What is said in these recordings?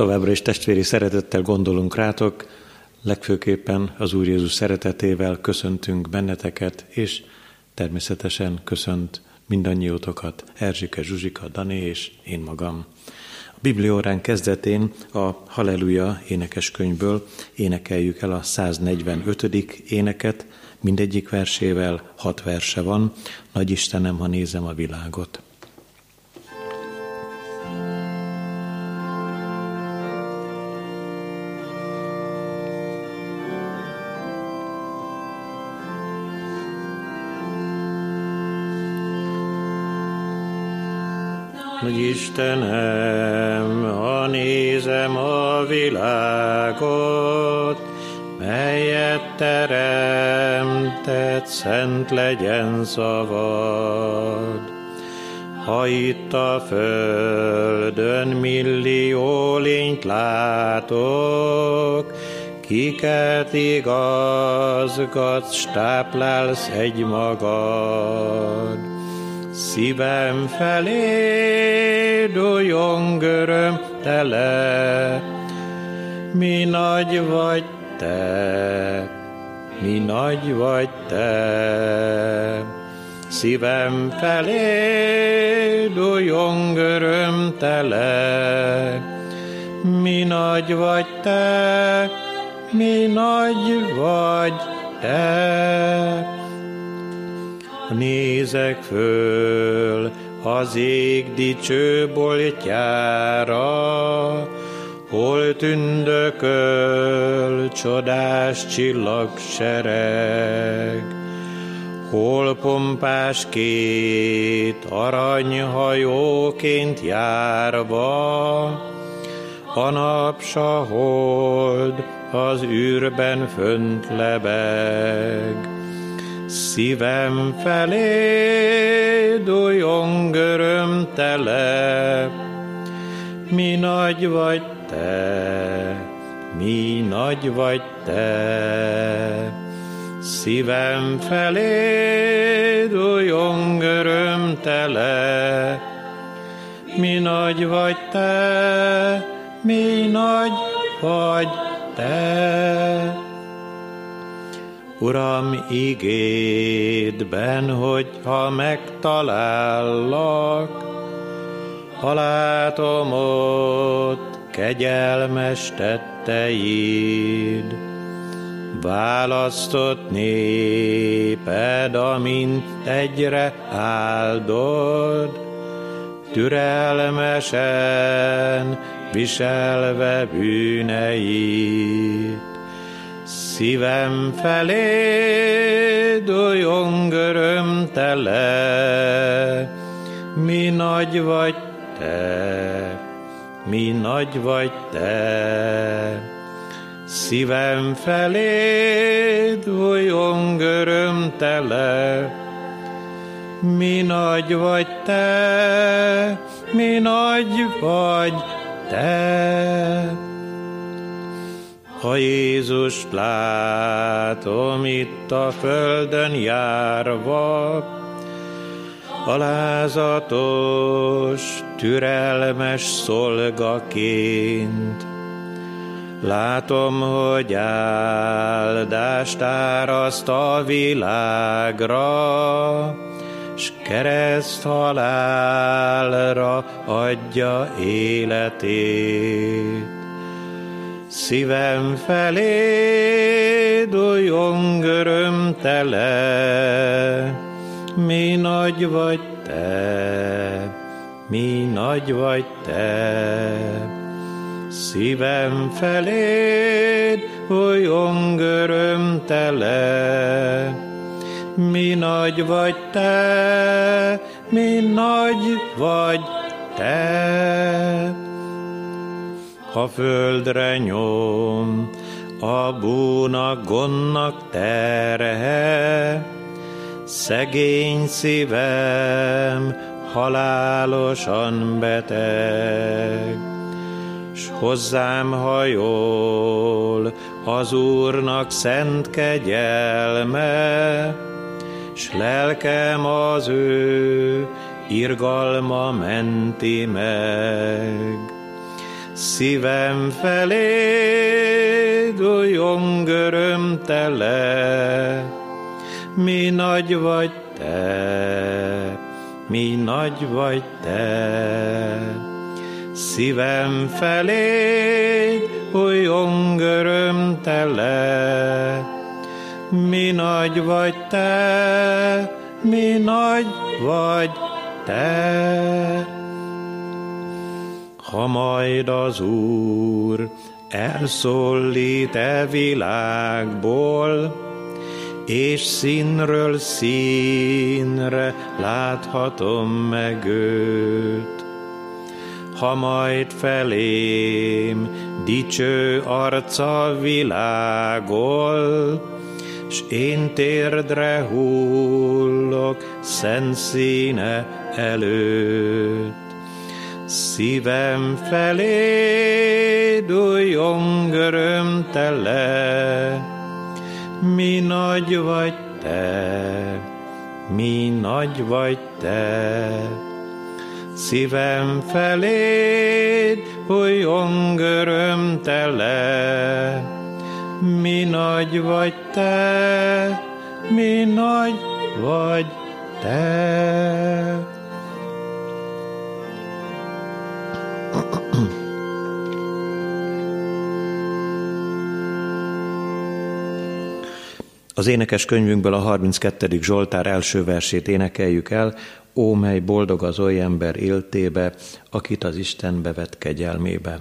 Továbbra is testvéri szeretettel gondolunk rátok, legfőképpen az Úr Jézus szeretetével köszöntünk benneteket, és természetesen köszönt mindannyiótokat Erzsike, Zsuzsika, Dani és én magam. A Bibliórán kezdetén a Halleluja énekeskönyvből énekeljük el a 145. éneket, mindegyik versével hat verse van, Nagy Istenem, ha nézem a világot. Istenem, ha nézem a világot, melyet teremtett, szent legyen szavad. Ha itt a földön millió lényt látok, kiket igazgatsz, táplálsz egy magad Szívem felé dújong tele, mi nagy vagy te, mi nagy vagy te. Szívem felé dújong tele, mi nagy vagy te, mi nagy vagy te nézek föl az ég dicső boltjára, hol tündököl csodás csillagsereg, hol pompás két aranyhajóként járva, a napsa hold az űrben fönt lebeg Szívem felé dújong örömtele, mi nagy vagy te, mi nagy vagy te. Szívem felé dújong örömtele, mi nagy vagy te, mi nagy vagy te. Uram, igédben, hogyha megtalállak, ha látom ott kegyelmes tetteid, választott néped, amint egyre áldod, türelmesen viselve bűneit Szívem felé dújong örömtele, mi nagy vagy te, mi nagy vagy te. Szívem felé dújong örömtele, mi nagy vagy te, mi nagy vagy te. Ha Jézus látom itt a földön járva, alázatos, türelmes szolgaként, Látom, hogy áldást áraszt a világra, s kereszt halálra adja életét. Szívem felé dújong örömtele, mi nagy vagy te, mi nagy vagy te. Szívem felé dújong örömtele, mi nagy vagy te, mi nagy vagy te ha földre nyom, a búnak gondnak terhe, szegény szívem halálosan beteg. S hozzám hajol az Úrnak szent kegyelme, s lelkem az ő irgalma menti meg Szívem felé dújjong örömtele, mi nagy vagy te, mi nagy vagy te. Szívem felé újjong örömtele, mi nagy vagy te, mi nagy vagy te. Ha majd az Úr elszólít e világból, és színről színre láthatom meg őt. Ha majd felém dicső arca világol, s én térdre hullok szent színe előtt. Szívem felé dújjong örömtele, mi nagy vagy te, mi nagy vagy te. Szívem felé dújjong örömtele, mi nagy vagy te, mi nagy vagy te. Az énekes könyvünkből a 32. Zsoltár első versét énekeljük el, Ó, mely boldog az oly ember éltébe, akit az Isten bevet kegyelmébe.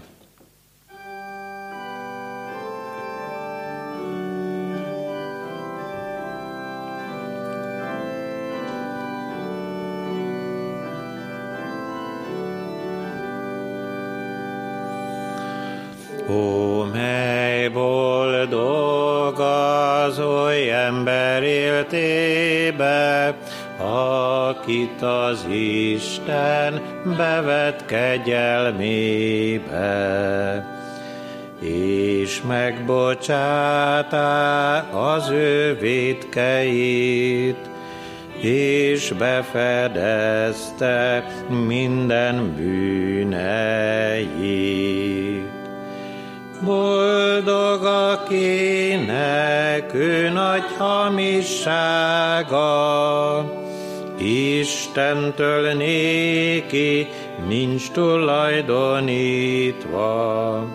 Az Isten bevet kegyelmébe, és megbocsátá az ő védkeit, és befedezte minden bűneit. Boldog, akinek ő nagy hamissága, Istentől néki nincs tulajdonítva,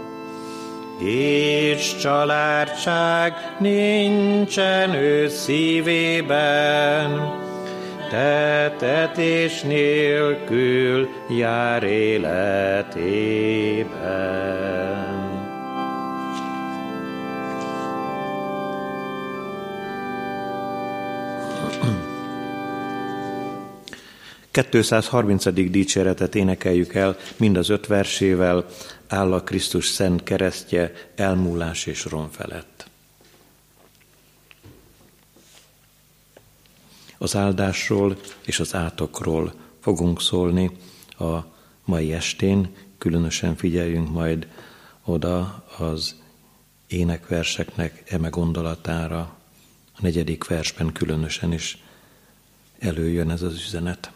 és családság nincsen ő szívében, tetetés nélkül jár életében. 230. dicséretet énekeljük el, mind az öt versével, áll a Krisztus szent keresztje, elmúlás és rom felett. Az áldásról és az átokról fogunk szólni a mai estén, különösen figyeljünk majd oda az énekverseknek eme gondolatára, a negyedik versben különösen is előjön ez az üzenet.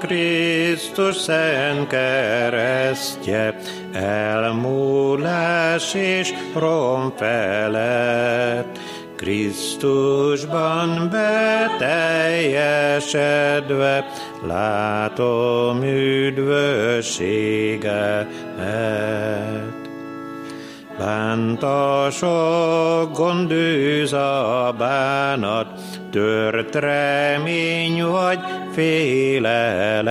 Krisztus szent keresztje, elmúlás és rom felett, Krisztusban beteljesedve látom üdvösséget. Bánt a sok gondűz a bánat, tört remény vagy félelem.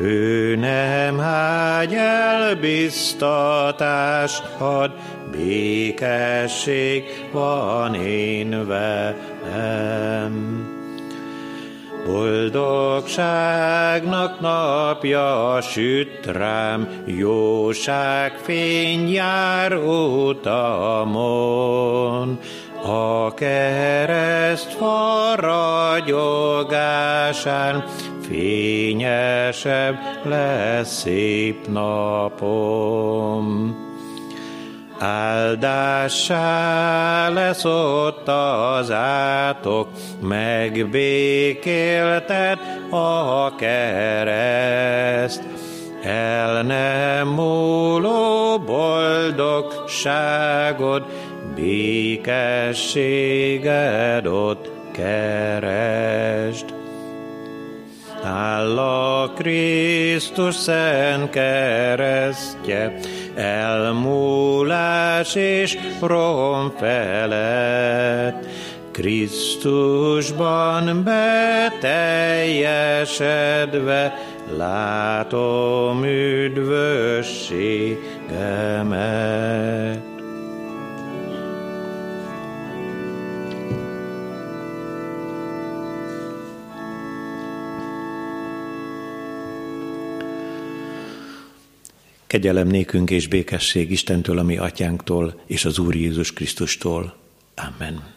Ő nem hágy el biztatást ad, békesség van én velem. Boldogságnak napja süt rám, jóság fény jár utamon. A kereszt fa ragyogásán fényesebb lesz szép napom. Áldássá lesz ott az átok, megbékéltet a kereszt. El nem múló boldogságod, békességed ott keresd. Áll a Krisztus szent keresztje, elmúlás és rom felett. Krisztusban beteljesedve látom üdvösségemet. Kegyelem nékünk és békesség Istentől, ami atyánktól, és az Úr Jézus Krisztustól. Amen.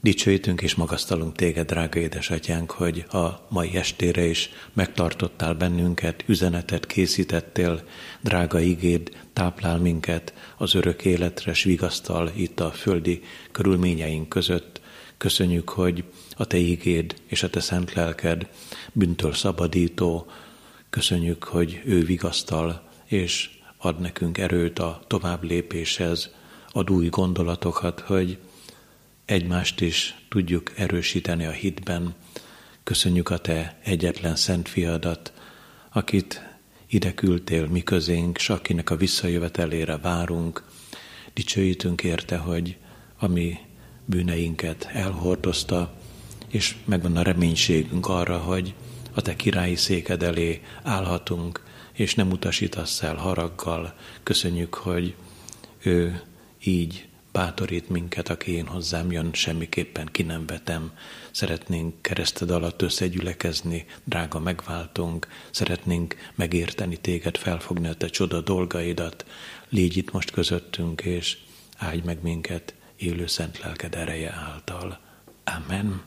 Dicsőítünk és magasztalunk téged, drága édesatyánk, hogy a mai estére is megtartottál bennünket, üzenetet készítettél, drága igéd táplál minket az örök életre, s vigasztal itt a földi körülményeink között. Köszönjük, hogy a te igéd és a te szent lelked bűntől szabadító, Köszönjük, hogy ő vigasztal, és ad nekünk erőt a tovább lépéshez, ad új gondolatokat, hogy egymást is tudjuk erősíteni a hitben. Köszönjük a Te egyetlen szent fiadat, akit ide küldtél mi közénk, s akinek a visszajövetelére várunk. Dicsőítünk érte, hogy a mi bűneinket elhordozta, és megvan a reménységünk arra, hogy a te királyi széked elé állhatunk, és nem utasítasz el haraggal. Köszönjük, hogy ő így bátorít minket, aki én hozzám jön, semmiképpen ki nem vetem. Szeretnénk kereszted alatt összegyülekezni, drága megváltunk, szeretnénk megérteni téged, felfogni a te csoda dolgaidat. Légy itt most közöttünk, és áldj meg minket élő szent lelked ereje által. Amen.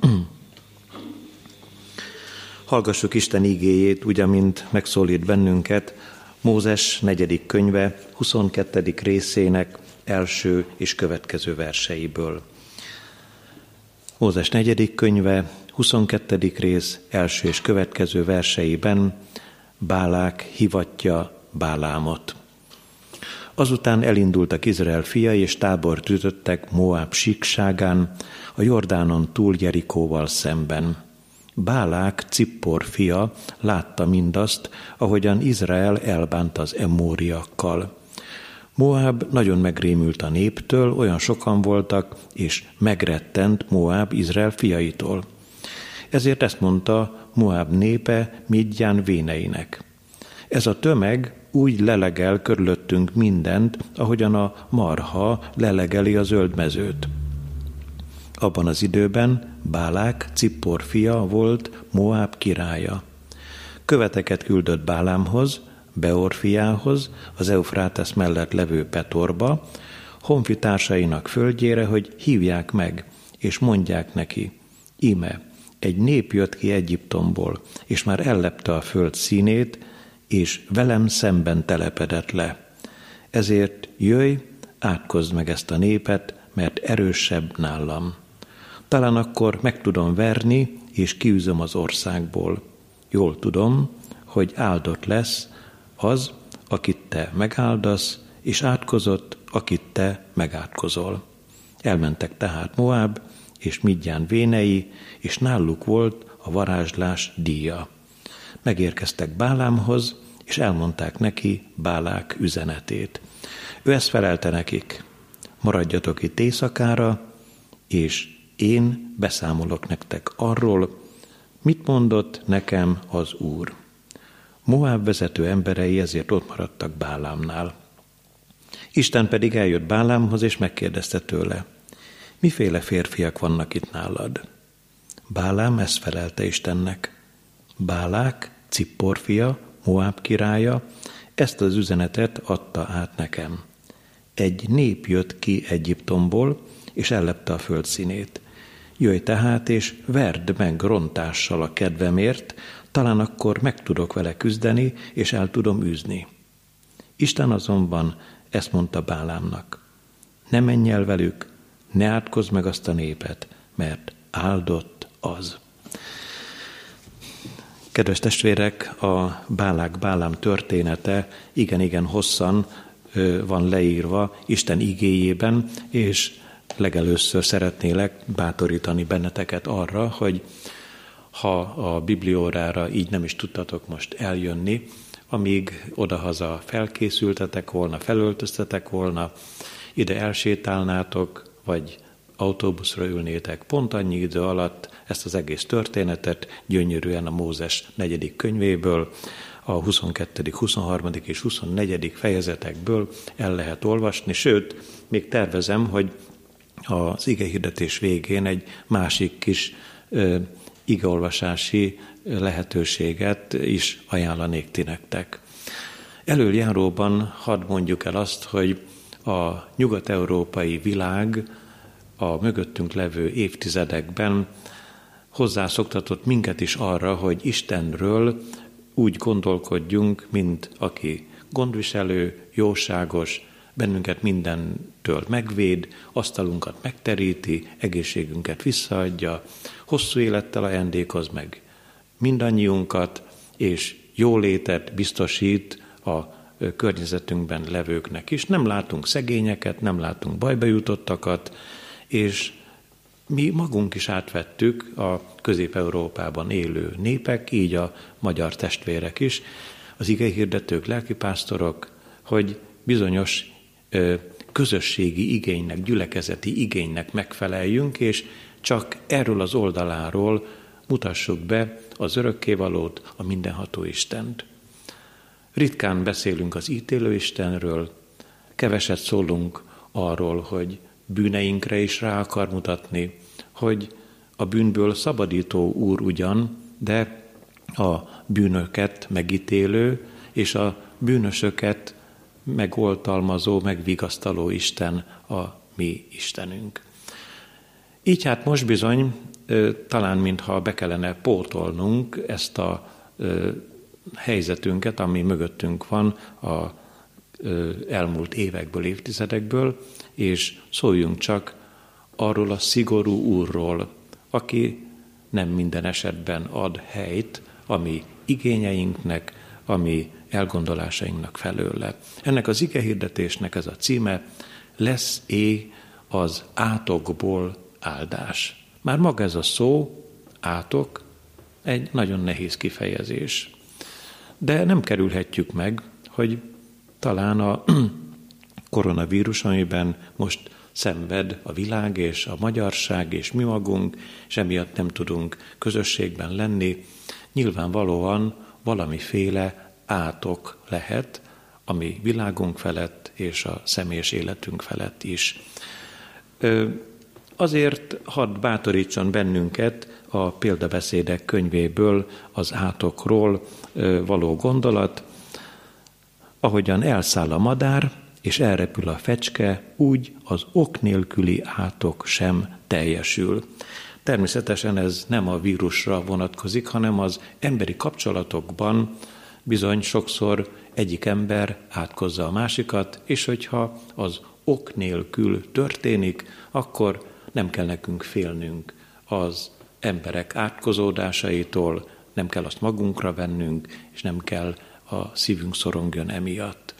Hallgassuk Isten igéjét, úgy, amint megszólít bennünket, Mózes negyedik könyve 22. részének első és következő verseiből. Mózes negyedik könyve 22. rész első és következő verseiben Bálák hivatja Bálámot. Azután elindultak Izrael fiai, és tábort ütöttek Moab síkságán, a Jordánon túl Jerikóval szemben. Bálák, Cippor fia látta mindazt, ahogyan Izrael elbánt az emóriakkal. Moab nagyon megrémült a néptől, olyan sokan voltak, és megrettent Moab Izrael fiaitól. Ezért ezt mondta Moab népe Midján véneinek. Ez a tömeg úgy lelegel körülöttünk mindent, ahogyan a marha lelegeli a zöld mezőt. Abban az időben Bálák, Cippor fia volt Moab királya. Követeket küldött Bálámhoz, Beor fiához, az Eufrátesz mellett levő Petorba, honfitársainak földjére, hogy hívják meg, és mondják neki, ime, egy nép jött ki Egyiptomból, és már ellepte a föld színét, és velem szemben telepedett le. Ezért jöjj, átkozd meg ezt a népet, mert erősebb nálam. Talán akkor meg tudom verni, és kiűzöm az országból. Jól tudom, hogy áldott lesz az, akit te megáldasz, és átkozott, akit te megátkozol. Elmentek tehát Moab, és Midján vénei, és náluk volt a varázslás díja. Megérkeztek Bálámhoz, és elmondták neki Bálák üzenetét. Ő ezt felelte nekik, maradjatok itt éjszakára, és én beszámolok nektek arról, mit mondott nekem az Úr. Moab vezető emberei ezért ott maradtak Bálámnál. Isten pedig eljött Bálámhoz, és megkérdezte tőle, miféle férfiak vannak itt nálad? Bálám ezt felelte Istennek. Bálák, Cippor fia, Moab királya, ezt az üzenetet adta át nekem. Egy nép jött ki Egyiptomból, és ellepte a föld színét. Jöjj tehát, és verd meg rontással a kedvemért, talán akkor meg tudok vele küzdeni, és el tudom űzni. Isten azonban ezt mondta Bálámnak. Ne menj el velük, ne átkozz meg azt a népet, mert áldott az. Kedves testvérek, a Bálák Bálám története igen-igen hosszan van leírva Isten igéjében, és legelőször szeretnélek bátorítani benneteket arra, hogy ha a bibliórára így nem is tudtatok most eljönni, amíg odahaza felkészültetek volna, felöltöztetek volna, ide elsétálnátok, vagy autóbuszra ülnétek, pont annyi idő alatt ezt az egész történetet gyönyörűen a Mózes negyedik könyvéből, a 22., 23. és 24. fejezetekből el lehet olvasni, sőt, még tervezem, hogy az igehirdetés végén egy másik kis igeolvasási lehetőséget is ajánlanék ti nektek. Előjáróban hadd mondjuk el azt, hogy a nyugat-európai világ a mögöttünk levő évtizedekben hozzászoktatott minket is arra, hogy Istenről úgy gondolkodjunk, mint aki gondviselő, jóságos, bennünket mindentől megvéd, asztalunkat megteríti, egészségünket visszaadja, hosszú élettel ajándékoz meg mindannyiunkat, és jólétet biztosít a környezetünkben levőknek is. Nem látunk szegényeket, nem látunk bajba jutottakat, és mi magunk is átvettük a Közép-Európában élő népek, így a magyar testvérek is, az igehirdetők, lelkipásztorok, hogy bizonyos közösségi igénynek, gyülekezeti igénynek megfeleljünk, és csak erről az oldaláról mutassuk be az örökkévalót, a mindenható Istent. Ritkán beszélünk az ítélő Istenről, keveset szólunk arról, hogy bűneinkre is rá akar mutatni, hogy a bűnből szabadító úr ugyan, de a bűnöket megítélő és a bűnösöket megoltalmazó, megvigasztaló Isten a mi Istenünk. Így hát most bizony talán mintha be kellene pótolnunk ezt a helyzetünket, ami mögöttünk van a elmúlt évekből, évtizedekből, és szóljunk csak arról a szigorú úrról, aki nem minden esetben ad helyt, ami igényeinknek, ami elgondolásainknak felőle. Ennek az igehirdetésnek ez a címe, lesz é az átokból áldás. Már maga ez a szó, átok, egy nagyon nehéz kifejezés. De nem kerülhetjük meg, hogy talán a koronavírus, amiben most szenved a világ és a magyarság és mi magunk, és emiatt nem tudunk közösségben lenni, nyilvánvalóan valamiféle átok lehet, ami világunk felett és a személyes életünk felett is. Azért hadd bátorítson bennünket a példabeszédek könyvéből az átokról való gondolat, ahogyan elszáll a madár, és elrepül a fecske, úgy az ok nélküli átok sem teljesül. Természetesen ez nem a vírusra vonatkozik, hanem az emberi kapcsolatokban bizony sokszor egyik ember átkozza a másikat, és hogyha az ok nélkül történik, akkor nem kell nekünk félnünk az emberek átkozódásaitól, nem kell azt magunkra vennünk, és nem kell a szívünk szorongjon emiatt.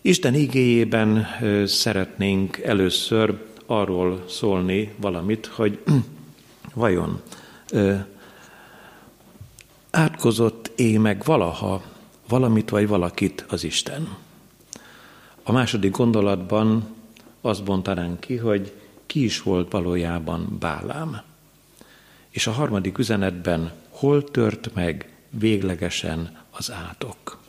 Isten igéjében szeretnénk először arról szólni valamit, hogy vajon átkozott é meg valaha valamit vagy valakit az Isten. A második gondolatban azt bontanánk ki, hogy ki is volt valójában Bálám. És a harmadik üzenetben hol tört meg véglegesen az átok.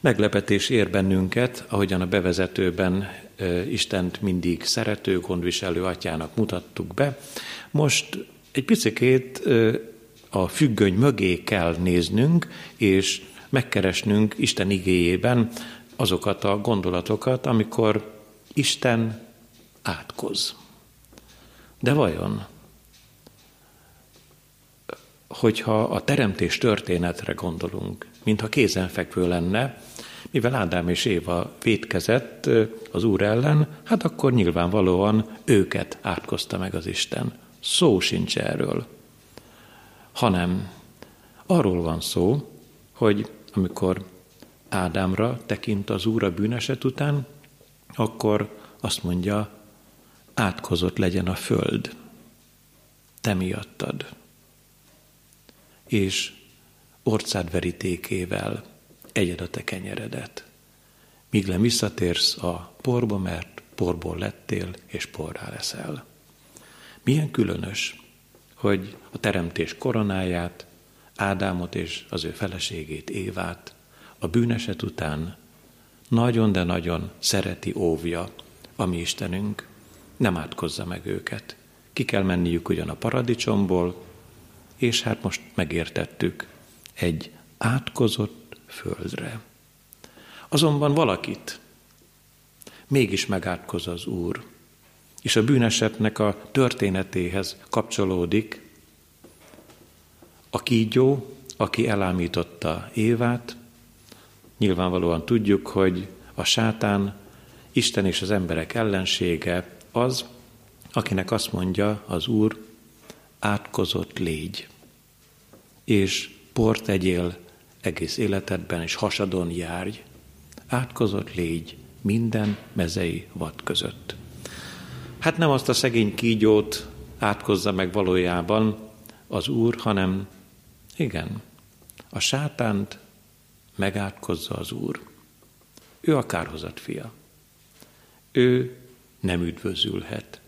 Meglepetés ér bennünket, ahogyan a bevezetőben Istent mindig szerető, gondviselő atyának mutattuk be. Most egy picikét a függöny mögé kell néznünk, és megkeresnünk Isten igéjében azokat a gondolatokat, amikor Isten átkoz. De vajon, hogyha a teremtés történetre gondolunk, mintha kézenfekvő lenne, mivel Ádám és Éva vétkezett az Úr ellen, hát akkor nyilvánvalóan őket átkozta meg az Isten. Szó sincs erről. Hanem arról van szó, hogy amikor Ádámra tekint az Úr a bűneset után, akkor azt mondja, átkozott legyen a föld, te miattad. És orcád verítékével egyed a te kenyeredet, míg le visszatérsz a porba, mert porból lettél, és porrá leszel. Milyen különös, hogy a teremtés koronáját, Ádámot és az ő feleségét, Évát a bűneset után nagyon, de nagyon szereti, óvja a mi Istenünk, nem átkozza meg őket. Ki kell menniük ugyan a paradicsomból, és hát most megértettük egy átkozott földre. Azonban valakit mégis megátkoz az Úr, és a bűnesetnek a történetéhez kapcsolódik a kígyó, aki elámította Évát, Nyilvánvalóan tudjuk, hogy a sátán Isten és az emberek ellensége az, akinek azt mondja az Úr, átkozott légy, és port egyél egész életedben, és hasadon járj, átkozott légy minden mezei vad között. Hát nem azt a szegény kígyót átkozza meg valójában az Úr, hanem igen, a sátánt megátkozza az Úr. Ő a kárhozat fia. Ő nem üdvözülhet.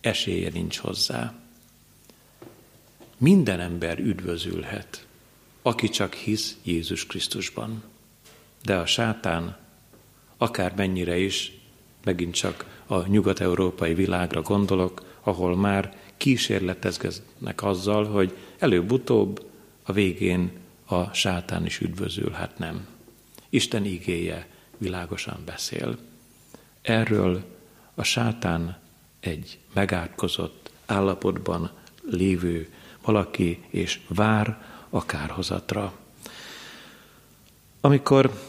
Esélye nincs hozzá. Minden ember üdvözülhet, aki csak hisz Jézus Krisztusban. De a sátán, akár mennyire is, megint csak a nyugat-európai világra gondolok, ahol már kísérletezgetnek azzal, hogy előbb-utóbb a végén a sátán is üdvözül, hát nem. Isten igéje világosan beszél. Erről a sátán egy megátkozott állapotban lévő valaki, és vár a kárhozatra. Amikor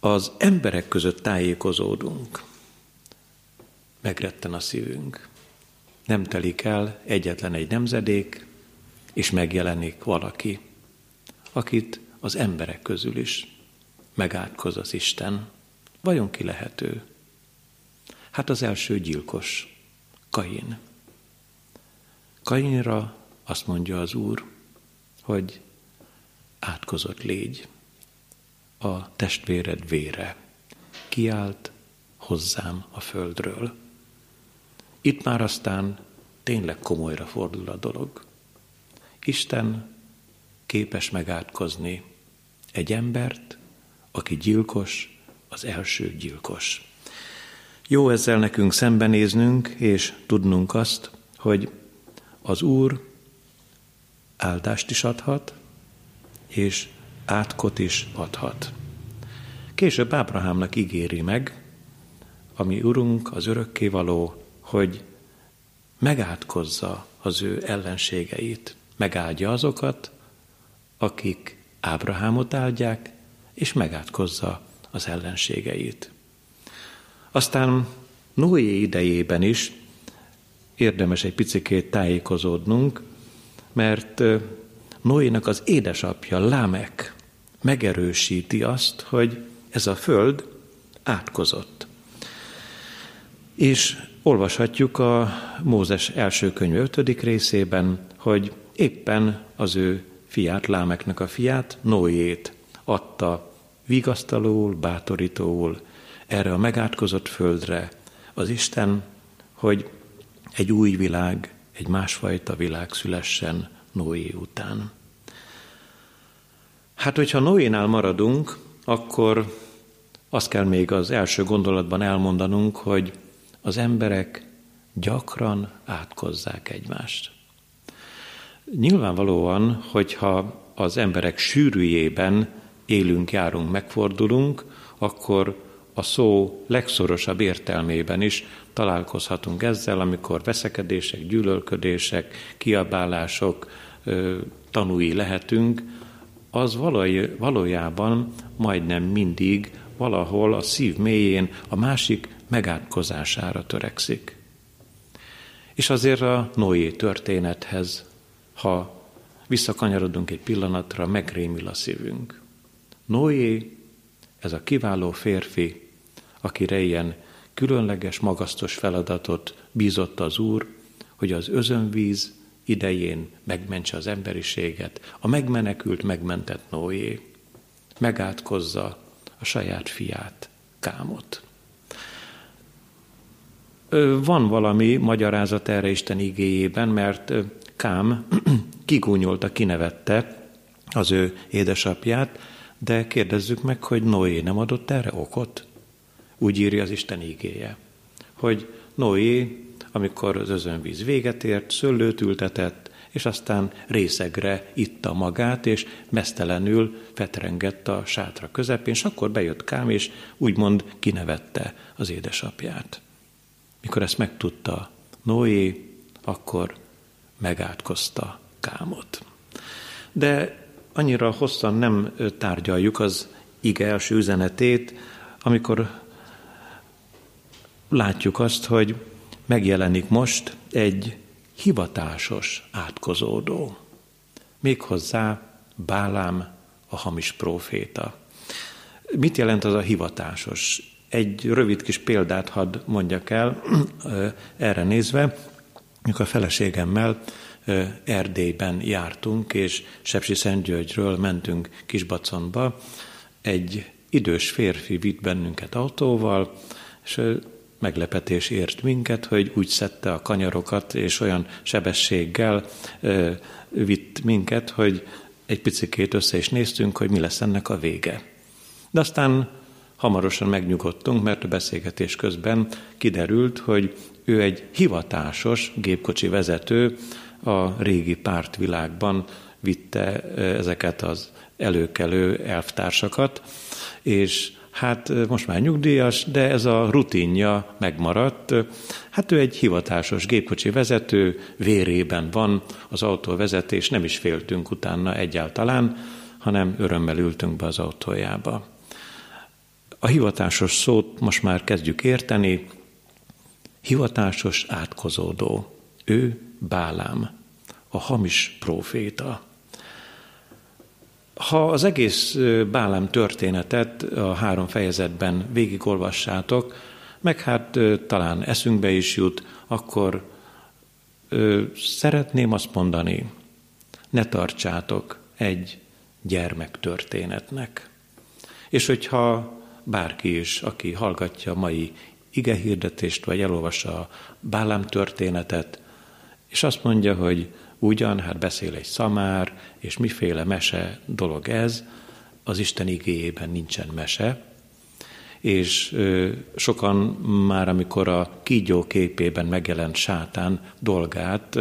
az emberek között tájékozódunk, megretten a szívünk. Nem telik el egyetlen egy nemzedék, és megjelenik valaki, akit az emberek közül is megátkoz az Isten. Vajon ki lehető? Hát az első gyilkos, Kain. Kainra azt mondja az Úr, hogy átkozott légy a testvéred vére, kiált hozzám a földről. Itt már aztán tényleg komolyra fordul a dolog. Isten képes megátkozni egy embert, aki gyilkos, az első gyilkos. Jó ezzel nekünk szembenéznünk, és tudnunk azt, hogy az Úr áldást is adhat, és átkot is adhat. Később Ábrahámnak ígéri meg, ami Urunk, az örökkévaló, hogy megátkozza az ő ellenségeit, megáldja azokat, akik Ábrahámot áldják, és megátkozza az ellenségeit. Aztán Noé idejében is érdemes egy picikét tájékozódnunk, mert Noénak az édesapja, Lámek megerősíti azt, hogy ez a föld átkozott. És olvashatjuk a Mózes első könyv 5. részében, hogy éppen az ő fiát, Lámeknek a fiát, Noét adta vigasztalóul, bátorítóul erre a megátkozott földre az Isten, hogy egy új világ, egy másfajta világ szülessen Noé után. Hát, hogyha Noénál maradunk, akkor azt kell még az első gondolatban elmondanunk, hogy az emberek gyakran átkozzák egymást. Nyilvánvalóan, hogyha az emberek sűrűjében élünk, járunk, megfordulunk, akkor a szó legszorosabb értelmében is találkozhatunk ezzel, amikor veszekedések, gyűlölködések, kiabálások tanúi lehetünk, az valójában majdnem mindig valahol a szív mélyén a másik megátkozására törekszik. És azért a Noé történethez, ha visszakanyarodunk egy pillanatra, megrémül a szívünk. Noé, ez a kiváló férfi, akire ilyen különleges, magasztos feladatot bízott az Úr, hogy az özönvíz idején megmentse az emberiséget, a megmenekült, megmentett Noé, megátkozza a saját fiát, Kámot. Van valami magyarázat erre Isten igéjében, mert Kám kigúnyolta, kinevette az ő édesapját, de kérdezzük meg, hogy Noé nem adott erre okot? Úgy írja az Isten igéje, hogy Noé, amikor az özönvíz véget ért, szőlőt ültetett, és aztán részegre itta magát, és mesztelenül fetrengett a sátra közepén, és akkor bejött Kám, és úgymond kinevette az édesapját. Mikor ezt megtudta Noé, akkor megátkozta Kámot. De annyira hosszan nem tárgyaljuk az ige első üzenetét, amikor látjuk azt, hogy megjelenik most egy hivatásos átkozódó. Méghozzá Bálám a hamis próféta. Mit jelent az a hivatásos? Egy rövid kis példát hadd mondjak el erre nézve. Mikor a feleségemmel Erdélyben jártunk, és Sepsi Szentgyörgyről mentünk Kisbaconba, egy idős férfi vitt bennünket autóval, és meglepetés ért minket, hogy úgy szedte a kanyarokat, és olyan sebességgel ö, vitt minket, hogy egy picikét össze is néztünk, hogy mi lesz ennek a vége. De aztán hamarosan megnyugodtunk, mert a beszélgetés közben kiderült, hogy ő egy hivatásos gépkocsi vezető, a régi pártvilágban vitte ezeket az előkelő elvtársakat, és hát most már nyugdíjas, de ez a rutinja megmaradt. Hát ő egy hivatásos gépkocsi vezető, vérében van az autóvezetés, nem is féltünk utána egyáltalán, hanem örömmel ültünk be az autójába. A hivatásos szót most már kezdjük érteni, hivatásos átkozódó. Ő Bálám, a hamis próféta. Ha az egész Bálám történetet a három fejezetben végigolvassátok, meg hát talán eszünkbe is jut, akkor ö, szeretném azt mondani, ne tartsátok egy gyermektörténetnek. És hogyha bárki is, aki hallgatja a mai ige hirdetést, vagy elolvassa a Bálám történetet, és azt mondja, hogy ugyan, hát beszél egy szamár, és miféle mese dolog ez, az Isten igéjében nincsen mese, és sokan már, amikor a kígyó képében megjelent sátán dolgát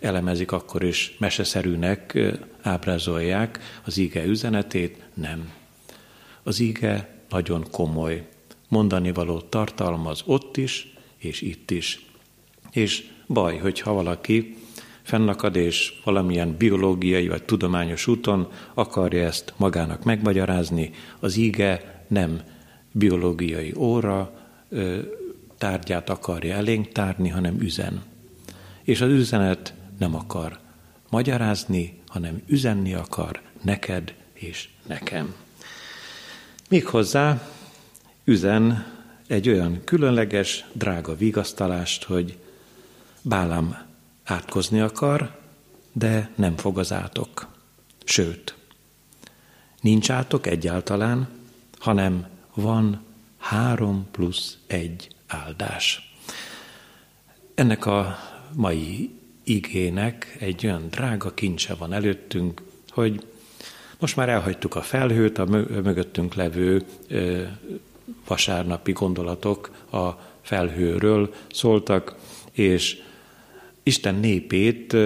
elemezik, akkor is meseszerűnek ábrázolják az ige üzenetét, nem. Az ige nagyon komoly, mondani való tartalmaz ott is, és itt is. És baj, hogyha valaki fennakad és valamilyen biológiai vagy tudományos úton akarja ezt magának megmagyarázni, az íge nem biológiai óra tárgyát akarja elénk tárni, hanem üzen. És az üzenet nem akar magyarázni, hanem üzenni akar neked és nekem. Méghozzá üzen egy olyan különleges, drága vigasztalást, hogy Bálám átkozni akar, de nem fog az átok. Sőt, nincs átok egyáltalán, hanem van három plusz egy áldás. Ennek a mai igének egy olyan drága kincse van előttünk, hogy most már elhagytuk a felhőt, a mögöttünk levő vasárnapi gondolatok a felhőről szóltak, és Isten népét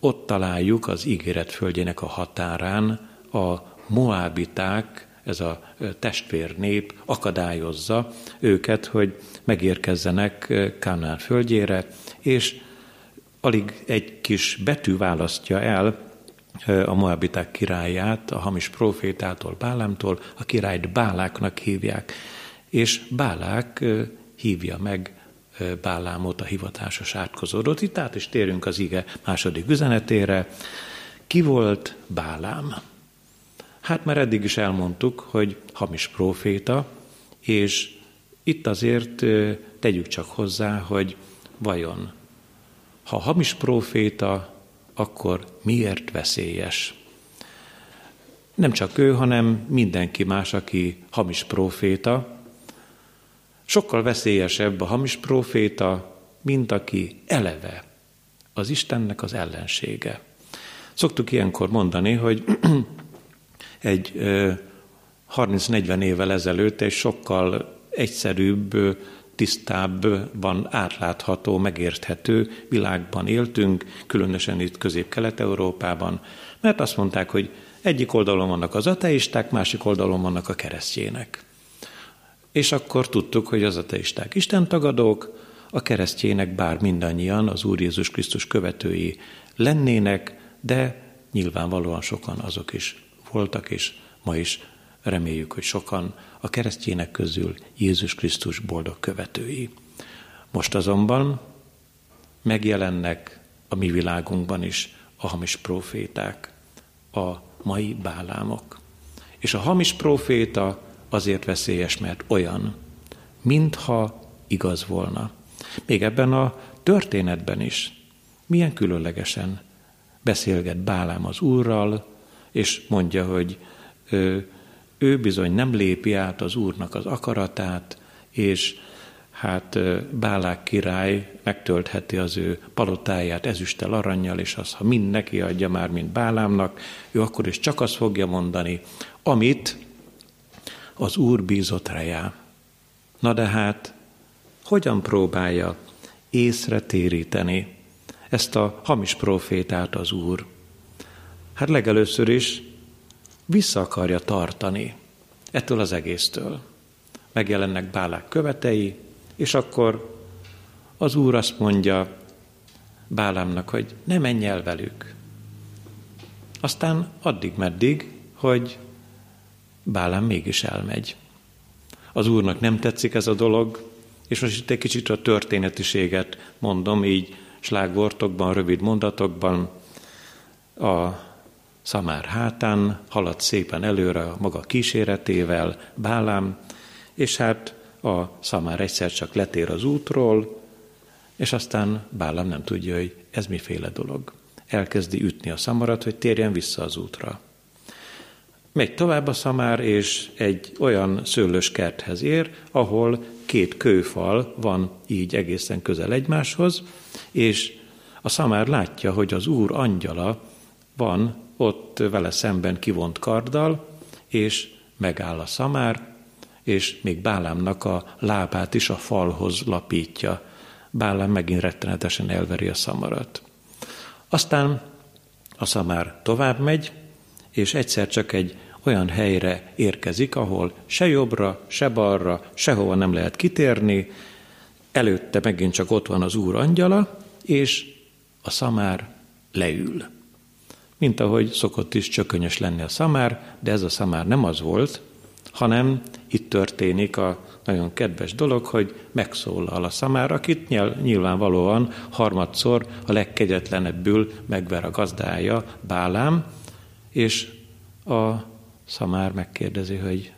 ott találjuk az ígéret földjének a határán, a moábiták ez a testvér nép akadályozza őket, hogy megérkezzenek Kánán földjére, és alig egy kis betű választja el a Moabiták királyát, a hamis profétától, Bálámtól, a királyt Báláknak hívják, és Bálák hívja meg Bálámot, a hivatásos átkozódót. Itt át is térünk az ige második üzenetére. Ki volt Bálám? Hát már eddig is elmondtuk, hogy hamis proféta, és itt azért tegyük csak hozzá, hogy vajon, ha hamis proféta, akkor miért veszélyes? Nem csak ő, hanem mindenki más, aki hamis proféta, sokkal veszélyesebb a hamis proféta, mint aki eleve az Istennek az ellensége. Szoktuk ilyenkor mondani, hogy egy 30-40 évvel ezelőtt egy sokkal egyszerűbb, tisztábban átlátható, megérthető világban éltünk, különösen itt Közép-Kelet-Európában, mert azt mondták, hogy egyik oldalon vannak az ateisták, másik oldalon vannak a keresztjének. És akkor tudtuk, hogy az ateisták istentagadók, a keresztjének bár mindannyian az Úr Jézus Krisztus követői lennének, de nyilvánvalóan sokan azok is voltak, és ma is reméljük, hogy sokan a keresztjének közül Jézus Krisztus boldog követői. Most azonban megjelennek a mi világunkban is a hamis proféták, a mai bálámok. És a hamis proféta azért veszélyes, mert olyan, mintha igaz volna. Még ebben a történetben is milyen különlegesen beszélget Bálám az úrral, és mondja, hogy ő, ő bizony nem lépi át az úrnak az akaratát, és hát Bálák király megtöltheti az ő palotáját ezüsttel, aranyjal, és az, ha mind neki adja már, mint Bálámnak, ő akkor is csak azt fogja mondani, amit az Úr bízott rejá. Na de hát, hogyan próbálja észre téríteni ezt a hamis profétát az Úr? Hát legelőször is vissza akarja tartani ettől az egésztől. Megjelennek Bálák követei, és akkor az Úr azt mondja Bálámnak, hogy ne menj el velük. Aztán addig-meddig, hogy Bálám mégis elmegy. Az Úrnak nem tetszik ez a dolog, és most itt egy kicsit a történetiséget mondom, így slágvortokban, rövid mondatokban. A Szamár hátán halad szépen előre a maga kíséretével, Bálám, és hát a Szamár egyszer csak letér az útról, és aztán Bálám nem tudja, hogy ez miféle dolog. Elkezdi ütni a szamarat, hogy térjen vissza az útra. Megy tovább a szamár, és egy olyan szőlős kerthez ér, ahol két kőfal van így egészen közel egymáshoz, és a szamár látja, hogy az úr angyala van ott vele szemben kivont karddal, és megáll a szamár, és még Bálámnak a lábát is a falhoz lapítja. Bálám megint rettenetesen elveri a szamarat. Aztán a szamár tovább megy, és egyszer csak egy olyan helyre érkezik, ahol se jobbra, se balra, sehova nem lehet kitérni, előtte megint csak ott van az úr angyala, és a szamár leül. Mint ahogy szokott is csökönyös lenni a szamár, de ez a szamár nem az volt, hanem itt történik a nagyon kedves dolog, hogy megszólal a szamár, akit nyilvánvalóan harmadszor a legkegyetlenebbül megver a gazdája, Bálám, és a Szamár megkérdezi, hogy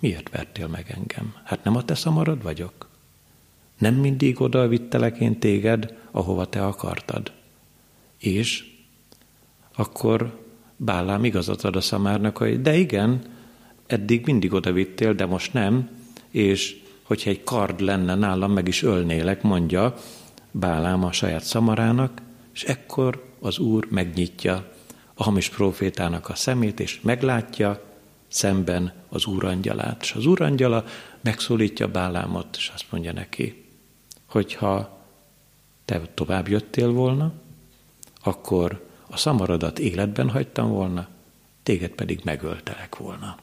miért vertél meg engem? Hát nem a te szamarod vagyok? Nem mindig oda vittelek én téged, ahova te akartad. És akkor Bálám igazat ad a szamárnak, hogy de igen, eddig mindig oda vittél, de most nem, és hogyha egy kard lenne nálam, meg is ölnélek, mondja Bálám a saját szamarának, és ekkor az Úr megnyitja a hamis profétának a szemét, és meglátja szemben az úrangyalát. És az úrangyala megszólítja Bálámot, és azt mondja neki, hogyha te tovább jöttél volna, akkor a szamaradat életben hagytam volna, téged pedig megöltelek volna.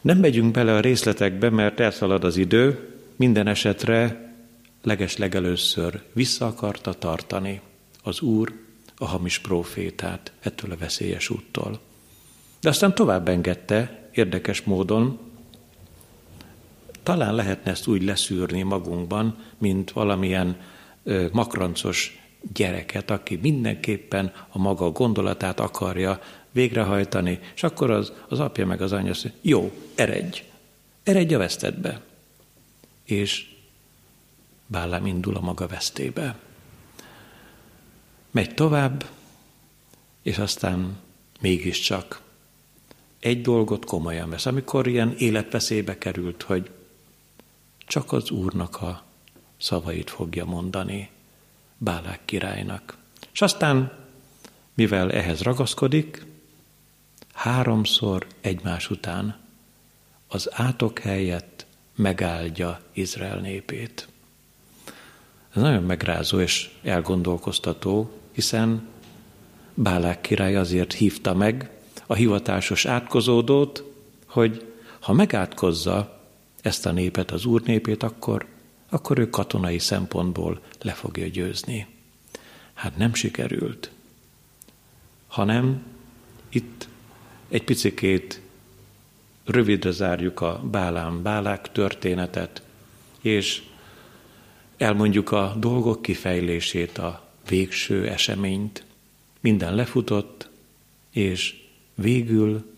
Nem megyünk bele a részletekbe, mert elszalad az idő, minden esetre leges legelőször vissza akarta tartani az Úr a hamis profétát ettől a veszélyes úttól. De aztán tovább engedte, érdekes módon, talán lehetne ezt úgy leszűrni magunkban, mint valamilyen ö, makrancos gyereket, aki mindenképpen a maga gondolatát akarja végrehajtani, és akkor az, az apja meg az anyja azt mondja, jó, eredj, eredj a vesztedbe. És Bálám indul a maga vesztébe. Megy tovább, és aztán mégiscsak egy dolgot komolyan vesz, amikor ilyen életveszélybe került, hogy csak az Úrnak a szavait fogja mondani Bálák királynak. És aztán, mivel ehhez ragaszkodik, háromszor egymás után az átok helyett megáldja Izrael népét. Ez nagyon megrázó és elgondolkoztató, hiszen Bálák király azért hívta meg a hivatásos átkozódót, hogy ha megátkozza ezt a népet, az úr népét, akkor, akkor ő katonai szempontból le fogja győzni. Hát nem sikerült, hanem itt egy picikét rövidre zárjuk a Bálám Bálák történetet, és elmondjuk a dolgok kifejlését, a végső eseményt. Minden lefutott, és végül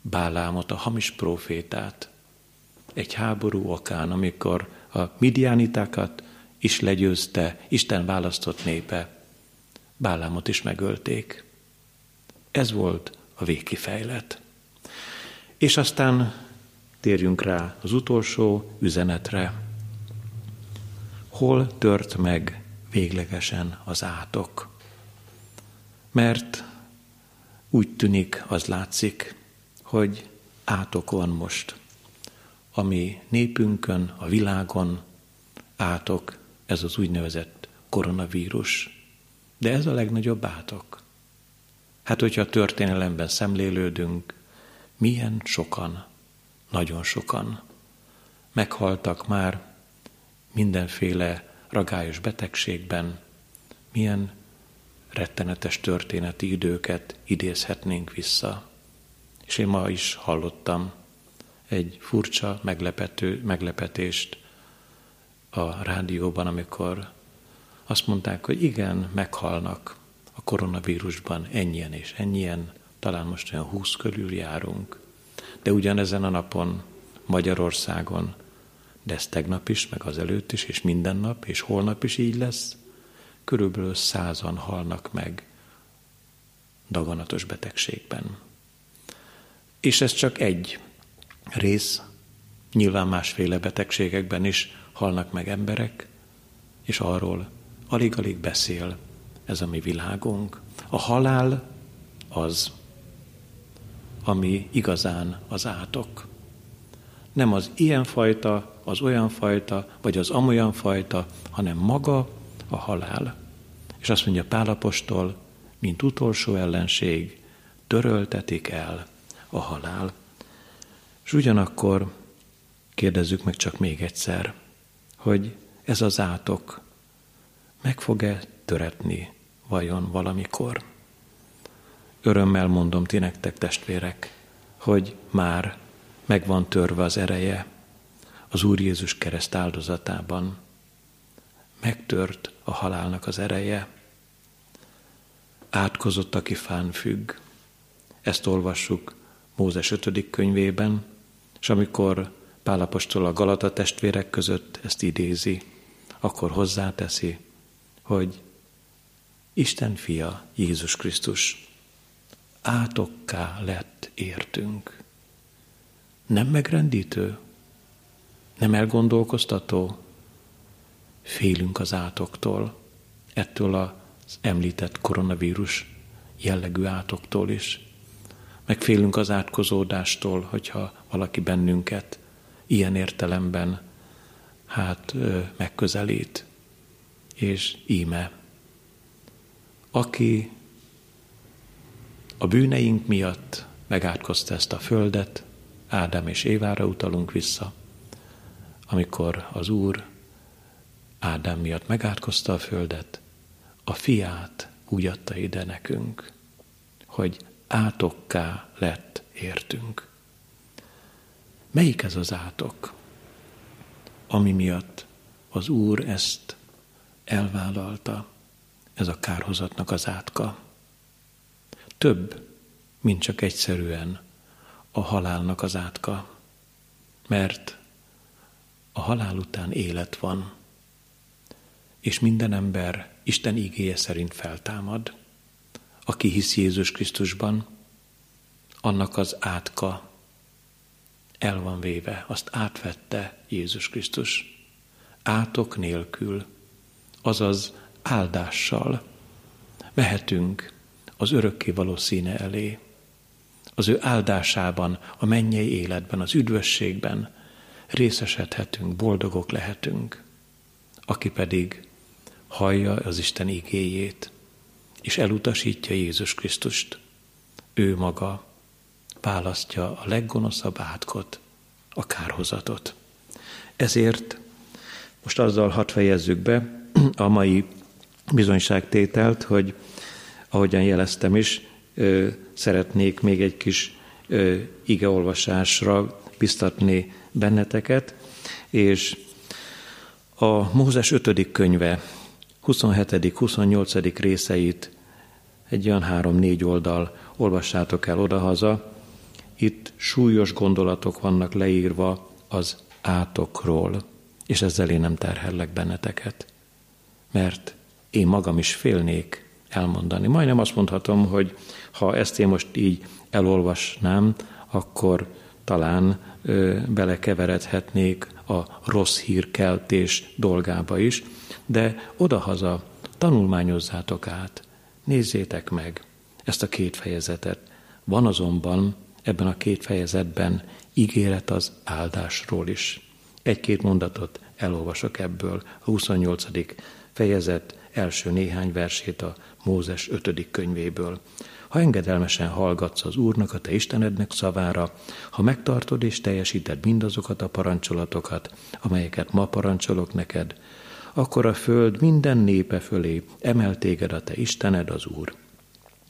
Bálámot, a hamis profétát, egy háború okán, amikor a midiánitákat is legyőzte Isten választott népe, Bálámot is megölték. Ez volt a végkifejlet. És aztán térjünk rá az utolsó üzenetre. Hol tört meg véglegesen az átok? Mert úgy tűnik, az látszik, hogy átok van most. Ami népünkön, a világon átok, ez az úgynevezett koronavírus. De ez a legnagyobb átok. Hát, hogyha a történelemben szemlélődünk, milyen sokan, nagyon sokan meghaltak már mindenféle ragályos betegségben, milyen rettenetes történeti időket idézhetnénk vissza. És én ma is hallottam egy furcsa meglepető, meglepetést a rádióban, amikor azt mondták, hogy igen, meghalnak a koronavírusban ennyien és ennyien, talán most olyan húsz körül járunk. De ugyanezen a napon Magyarországon, de ez tegnap is, meg az előtt is, és minden nap, és holnap is így lesz, körülbelül százan halnak meg daganatos betegségben. És ez csak egy rész, nyilván másféle betegségekben is halnak meg emberek, és arról alig-alig beszél ez a mi világunk. A halál az, ami igazán az átok. Nem az ilyen fajta, az olyan fajta, vagy az amolyan fajta, hanem maga a halál. És azt mondja Pálapostól, mint utolsó ellenség, töröltetik el a halál. És ugyanakkor kérdezzük meg csak még egyszer, hogy ez az átok meg fog-e töretni vajon valamikor? Örömmel mondom ti nektek, testvérek, hogy már meg van törve az ereje az Úr Jézus kereszt áldozatában. Megtört a halálnak az ereje. Átkozott, aki fán függ. Ezt olvassuk Mózes 5. könyvében, és amikor Pálapostól a Galata testvérek között ezt idézi, akkor hozzáteszi, hogy Isten fia, Jézus Krisztus, átokká lett értünk. Nem megrendítő? Nem elgondolkoztató? Félünk az átoktól, ettől az említett koronavírus jellegű átoktól is. Megfélünk az átkozódástól, hogyha valaki bennünket ilyen értelemben hát megközelít. És íme, aki a bűneink miatt megátkozta ezt a földet, Ádám és Évára utalunk vissza, amikor az Úr Ádám miatt megátkozta a földet, a fiát úgy adta ide nekünk, hogy átokká lett értünk. Melyik ez az átok, ami miatt az Úr ezt elvállalta, ez a kárhozatnak az átka? Több, mint csak egyszerűen a halálnak az átka, mert a halál után élet van, és minden ember Isten ígéje szerint feltámad. Aki hisz Jézus Krisztusban, annak az átka el van véve, azt átvette Jézus Krisztus. Átok nélkül, azaz áldással mehetünk az örökkévaló színe elé. Az ő áldásában, a mennyei életben, az üdvösségben részesedhetünk, boldogok lehetünk. Aki pedig hallja az Isten igéjét, és elutasítja Jézus Krisztust, ő maga választja a leggonoszabb átkot, a kárhozatot. Ezért most azzal hadd fejezzük be a mai bizonyságtételt, hogy ahogyan jeleztem is, szeretnék még egy kis igeolvasásra biztatni benneteket, és a Mózes 5. könyve 27.-28. részeit egy olyan három-négy oldal olvassátok el odahaza. Itt súlyos gondolatok vannak leírva az átokról, és ezzel én nem terhellek benneteket. Mert én magam is félnék elmondani. Majdnem azt mondhatom, hogy ha ezt én most így elolvasnám, akkor talán ö, belekeveredhetnék a rossz hírkeltés dolgába is, de odahaza tanulmányozzátok át, nézzétek meg ezt a két fejezetet. Van azonban ebben a két fejezetben ígéret az áldásról is. Egy-két mondatot elolvasok ebből, a 28. fejezet első néhány versét a Mózes 5. könyvéből. Ha engedelmesen hallgatsz az Úrnak, a te Istenednek szavára, ha megtartod és teljesíted mindazokat a parancsolatokat, amelyeket ma parancsolok neked, akkor a föld minden népe fölé emel téged a te Istened az Úr.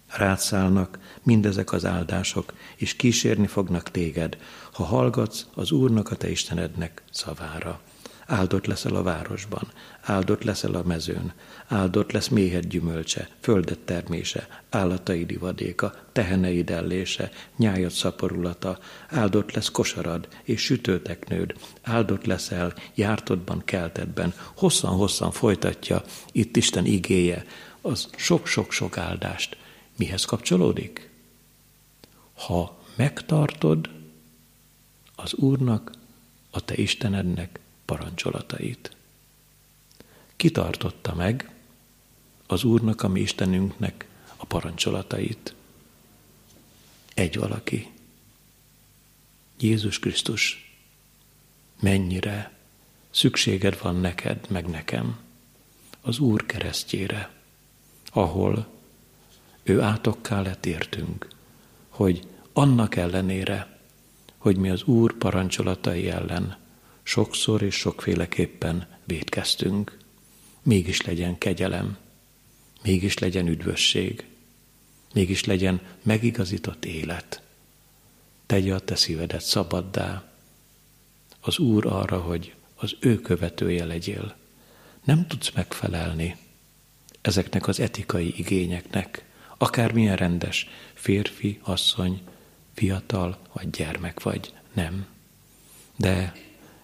Rátszálnak mindezek az áldások, és kísérni fognak téged, ha hallgatsz az Úrnak a te Istenednek szavára. Áldott leszel a városban, áldott leszel a mezőn, áldott lesz méhed gyümölcse, földet termése, állataid ivadéka, teheneid ellése, nyájad szaporulata, áldott lesz kosarad és sütőteknőd, áldott leszel jártodban, keltedben, hosszan-hosszan folytatja itt Isten igéje, az sok-sok-sok áldást. Mihez kapcsolódik? Ha megtartod az Úrnak, a te Istenednek parancsolatait. Kitartotta meg az Úrnak, a mi Istenünknek a parancsolatait. Egy valaki. Jézus Krisztus, mennyire szükséged van neked, meg nekem, az Úr keresztjére, ahol ő átokká lett értünk, hogy annak ellenére, hogy mi az Úr parancsolatai ellen sokszor és sokféleképpen védkeztünk. Mégis legyen kegyelem, mégis legyen üdvösség, mégis legyen megigazított élet. Tegye a te szívedet szabaddá, az Úr arra, hogy az ő követője legyél. Nem tudsz megfelelni ezeknek az etikai igényeknek, akármilyen rendes férfi, asszony, fiatal vagy gyermek vagy, nem. De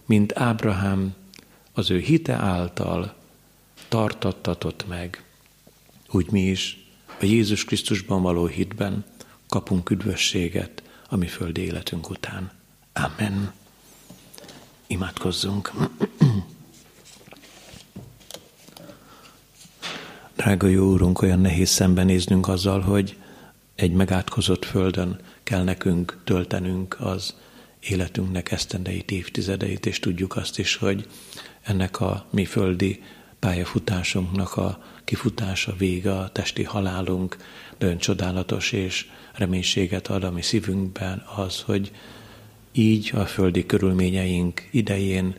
mint Ábrahám az ő hite által tartattatott meg, úgy mi is a Jézus Krisztusban való hitben kapunk üdvösséget a mi földi életünk után. Amen. Imádkozzunk. Drága jó Úrunk, olyan nehéz szembenéznünk azzal, hogy egy megátkozott földön kell nekünk töltenünk az életünknek esztendeit, évtizedeit, és tudjuk azt is, hogy ennek a mi földi pályafutásunknak a kifutása, vége, a testi halálunk nagyon csodálatos és reménységet ad a mi szívünkben az, hogy így a földi körülményeink idején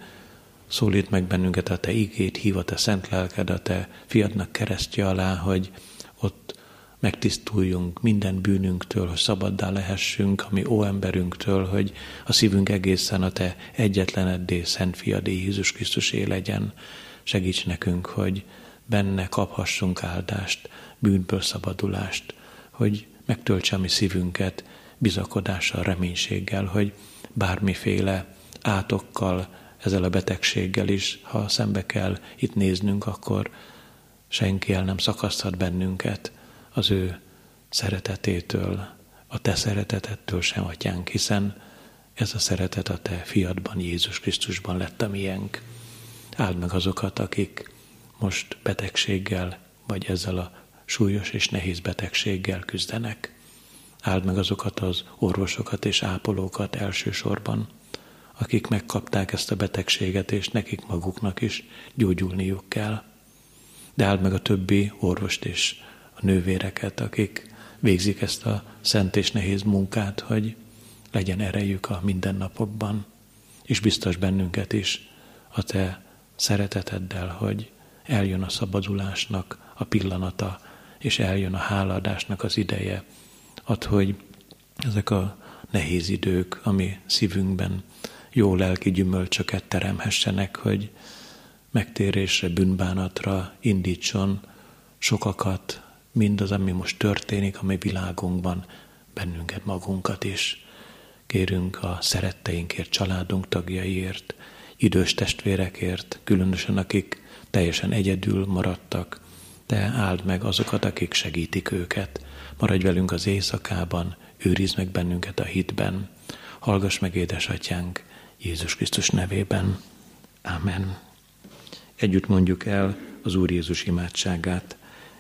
szólít meg bennünket a Te igét, hív a Te szent lelked, a Te fiadnak keresztje alá, hogy ott megtisztuljunk minden bűnünktől, hogy szabaddá lehessünk, ami óemberünktől, hogy a szívünk egészen a Te egyetleneddé, szent fiadé Jézus Krisztusé legyen. Segíts nekünk, hogy benne kaphassunk áldást, bűnből szabadulást, hogy megtöltse a mi szívünket bizakodással, reménységgel, hogy bármiféle átokkal, ezzel a betegséggel is, ha szembe kell itt néznünk, akkor senki el nem szakaszthat bennünket az ő szeretetétől, a te szeretetettől sem, atyánk, hiszen ez a szeretet a te fiadban, Jézus Krisztusban lett a miénk. Áld meg azokat, akik most betegséggel, vagy ezzel a súlyos és nehéz betegséggel küzdenek. Áld meg azokat az orvosokat és ápolókat elsősorban, akik megkapták ezt a betegséget, és nekik maguknak is gyógyulniuk kell. De áld meg a többi orvost és a nővéreket, akik végzik ezt a szent és nehéz munkát, hogy legyen erejük a mindennapokban, és biztos bennünket is a te szereteteddel, hogy eljön a szabadulásnak a pillanata, és eljön a háladásnak az ideje, ad, hogy ezek a nehéz idők, ami szívünkben jó lelki gyümölcsöket teremhessenek, hogy megtérésre, bűnbánatra indítson sokakat, mindaz, ami most történik a mi világunkban, bennünket, magunkat is. Kérünk a szeretteinkért, családunk tagjaiért, idős testvérekért, különösen akik teljesen egyedül maradtak, te áld meg azokat, akik segítik őket. Maradj velünk az éjszakában, őrizd meg bennünket a hitben. Hallgass meg, édesatyánk, Jézus Krisztus nevében. Amen. Együtt mondjuk el az Úr Jézus imádságát.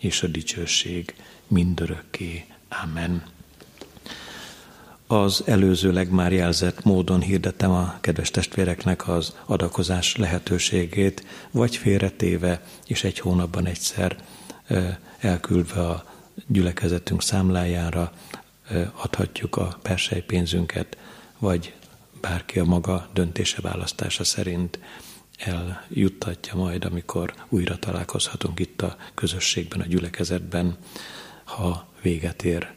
és a dicsőség mindörökké. Amen. Az előzőleg már jelzett módon hirdettem a kedves testvéreknek az adakozás lehetőségét, vagy félretéve, és egy hónapban egyszer elküldve a gyülekezetünk számlájára adhatjuk a persely pénzünket, vagy bárki a maga döntése választása szerint eljuttatja majd, amikor újra találkozhatunk itt a közösségben, a gyülekezetben, ha véget ér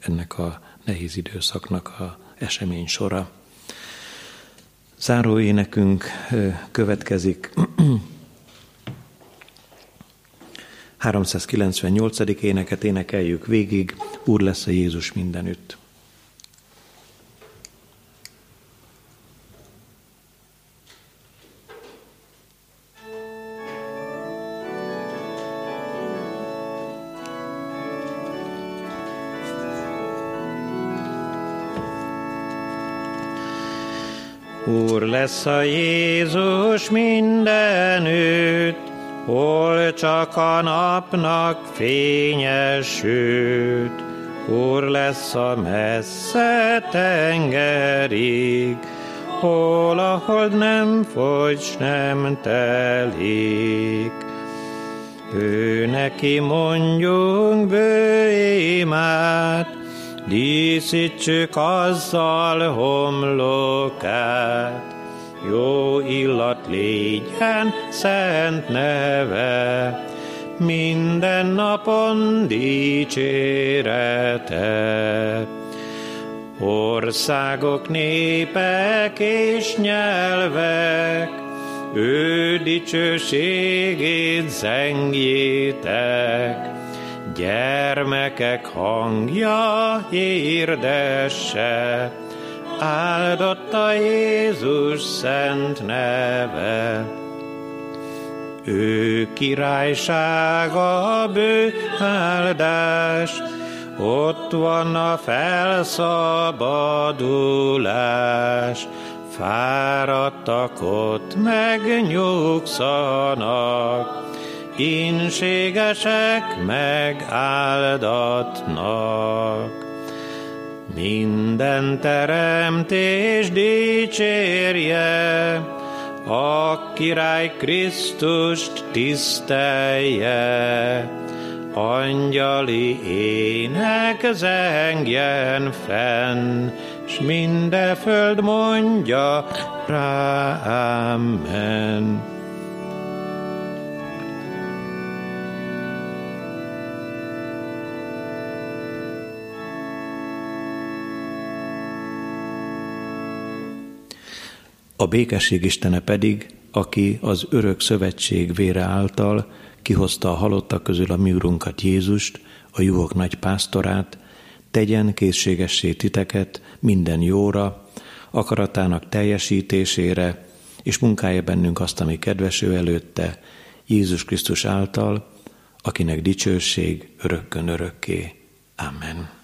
ennek a nehéz időszaknak a esemény sora. Záró énekünk következik. 398. éneket énekeljük végig, Úr lesz a Jézus mindenütt. Lesz a Jézus mindenütt, hol csak a napnak fényesült. Úr lesz a messze tengerig, hol a hold nem fogy, nem telik. Ő neki mondjunk bő imát, díszítsük azzal homlokát. Jó illat légyen szent neve, minden napon dicsérete. Országok, népek és nyelvek, ő dicsőségét zengjétek, gyermekek hangja hirdesse, áldott a Jézus szent neve. Ő királysága bő áldás, ott van a felszabadulás, fáradtak ott megnyugszanak, inségesek megáldatnak. Minden teremtés dicsérje, a király Krisztust tisztelje, angyali ének zengjen fenn, s minde föld mondja rá, Amen. A békesség Istene pedig, aki az örök szövetség vére által kihozta a halottak közül a mi urunkat Jézust, a juhok nagy pásztorát, tegyen készségessé titeket minden jóra, akaratának teljesítésére, és munkálja bennünk azt, ami kedves előtte, Jézus Krisztus által, akinek dicsőség örökkön örökké. Amen.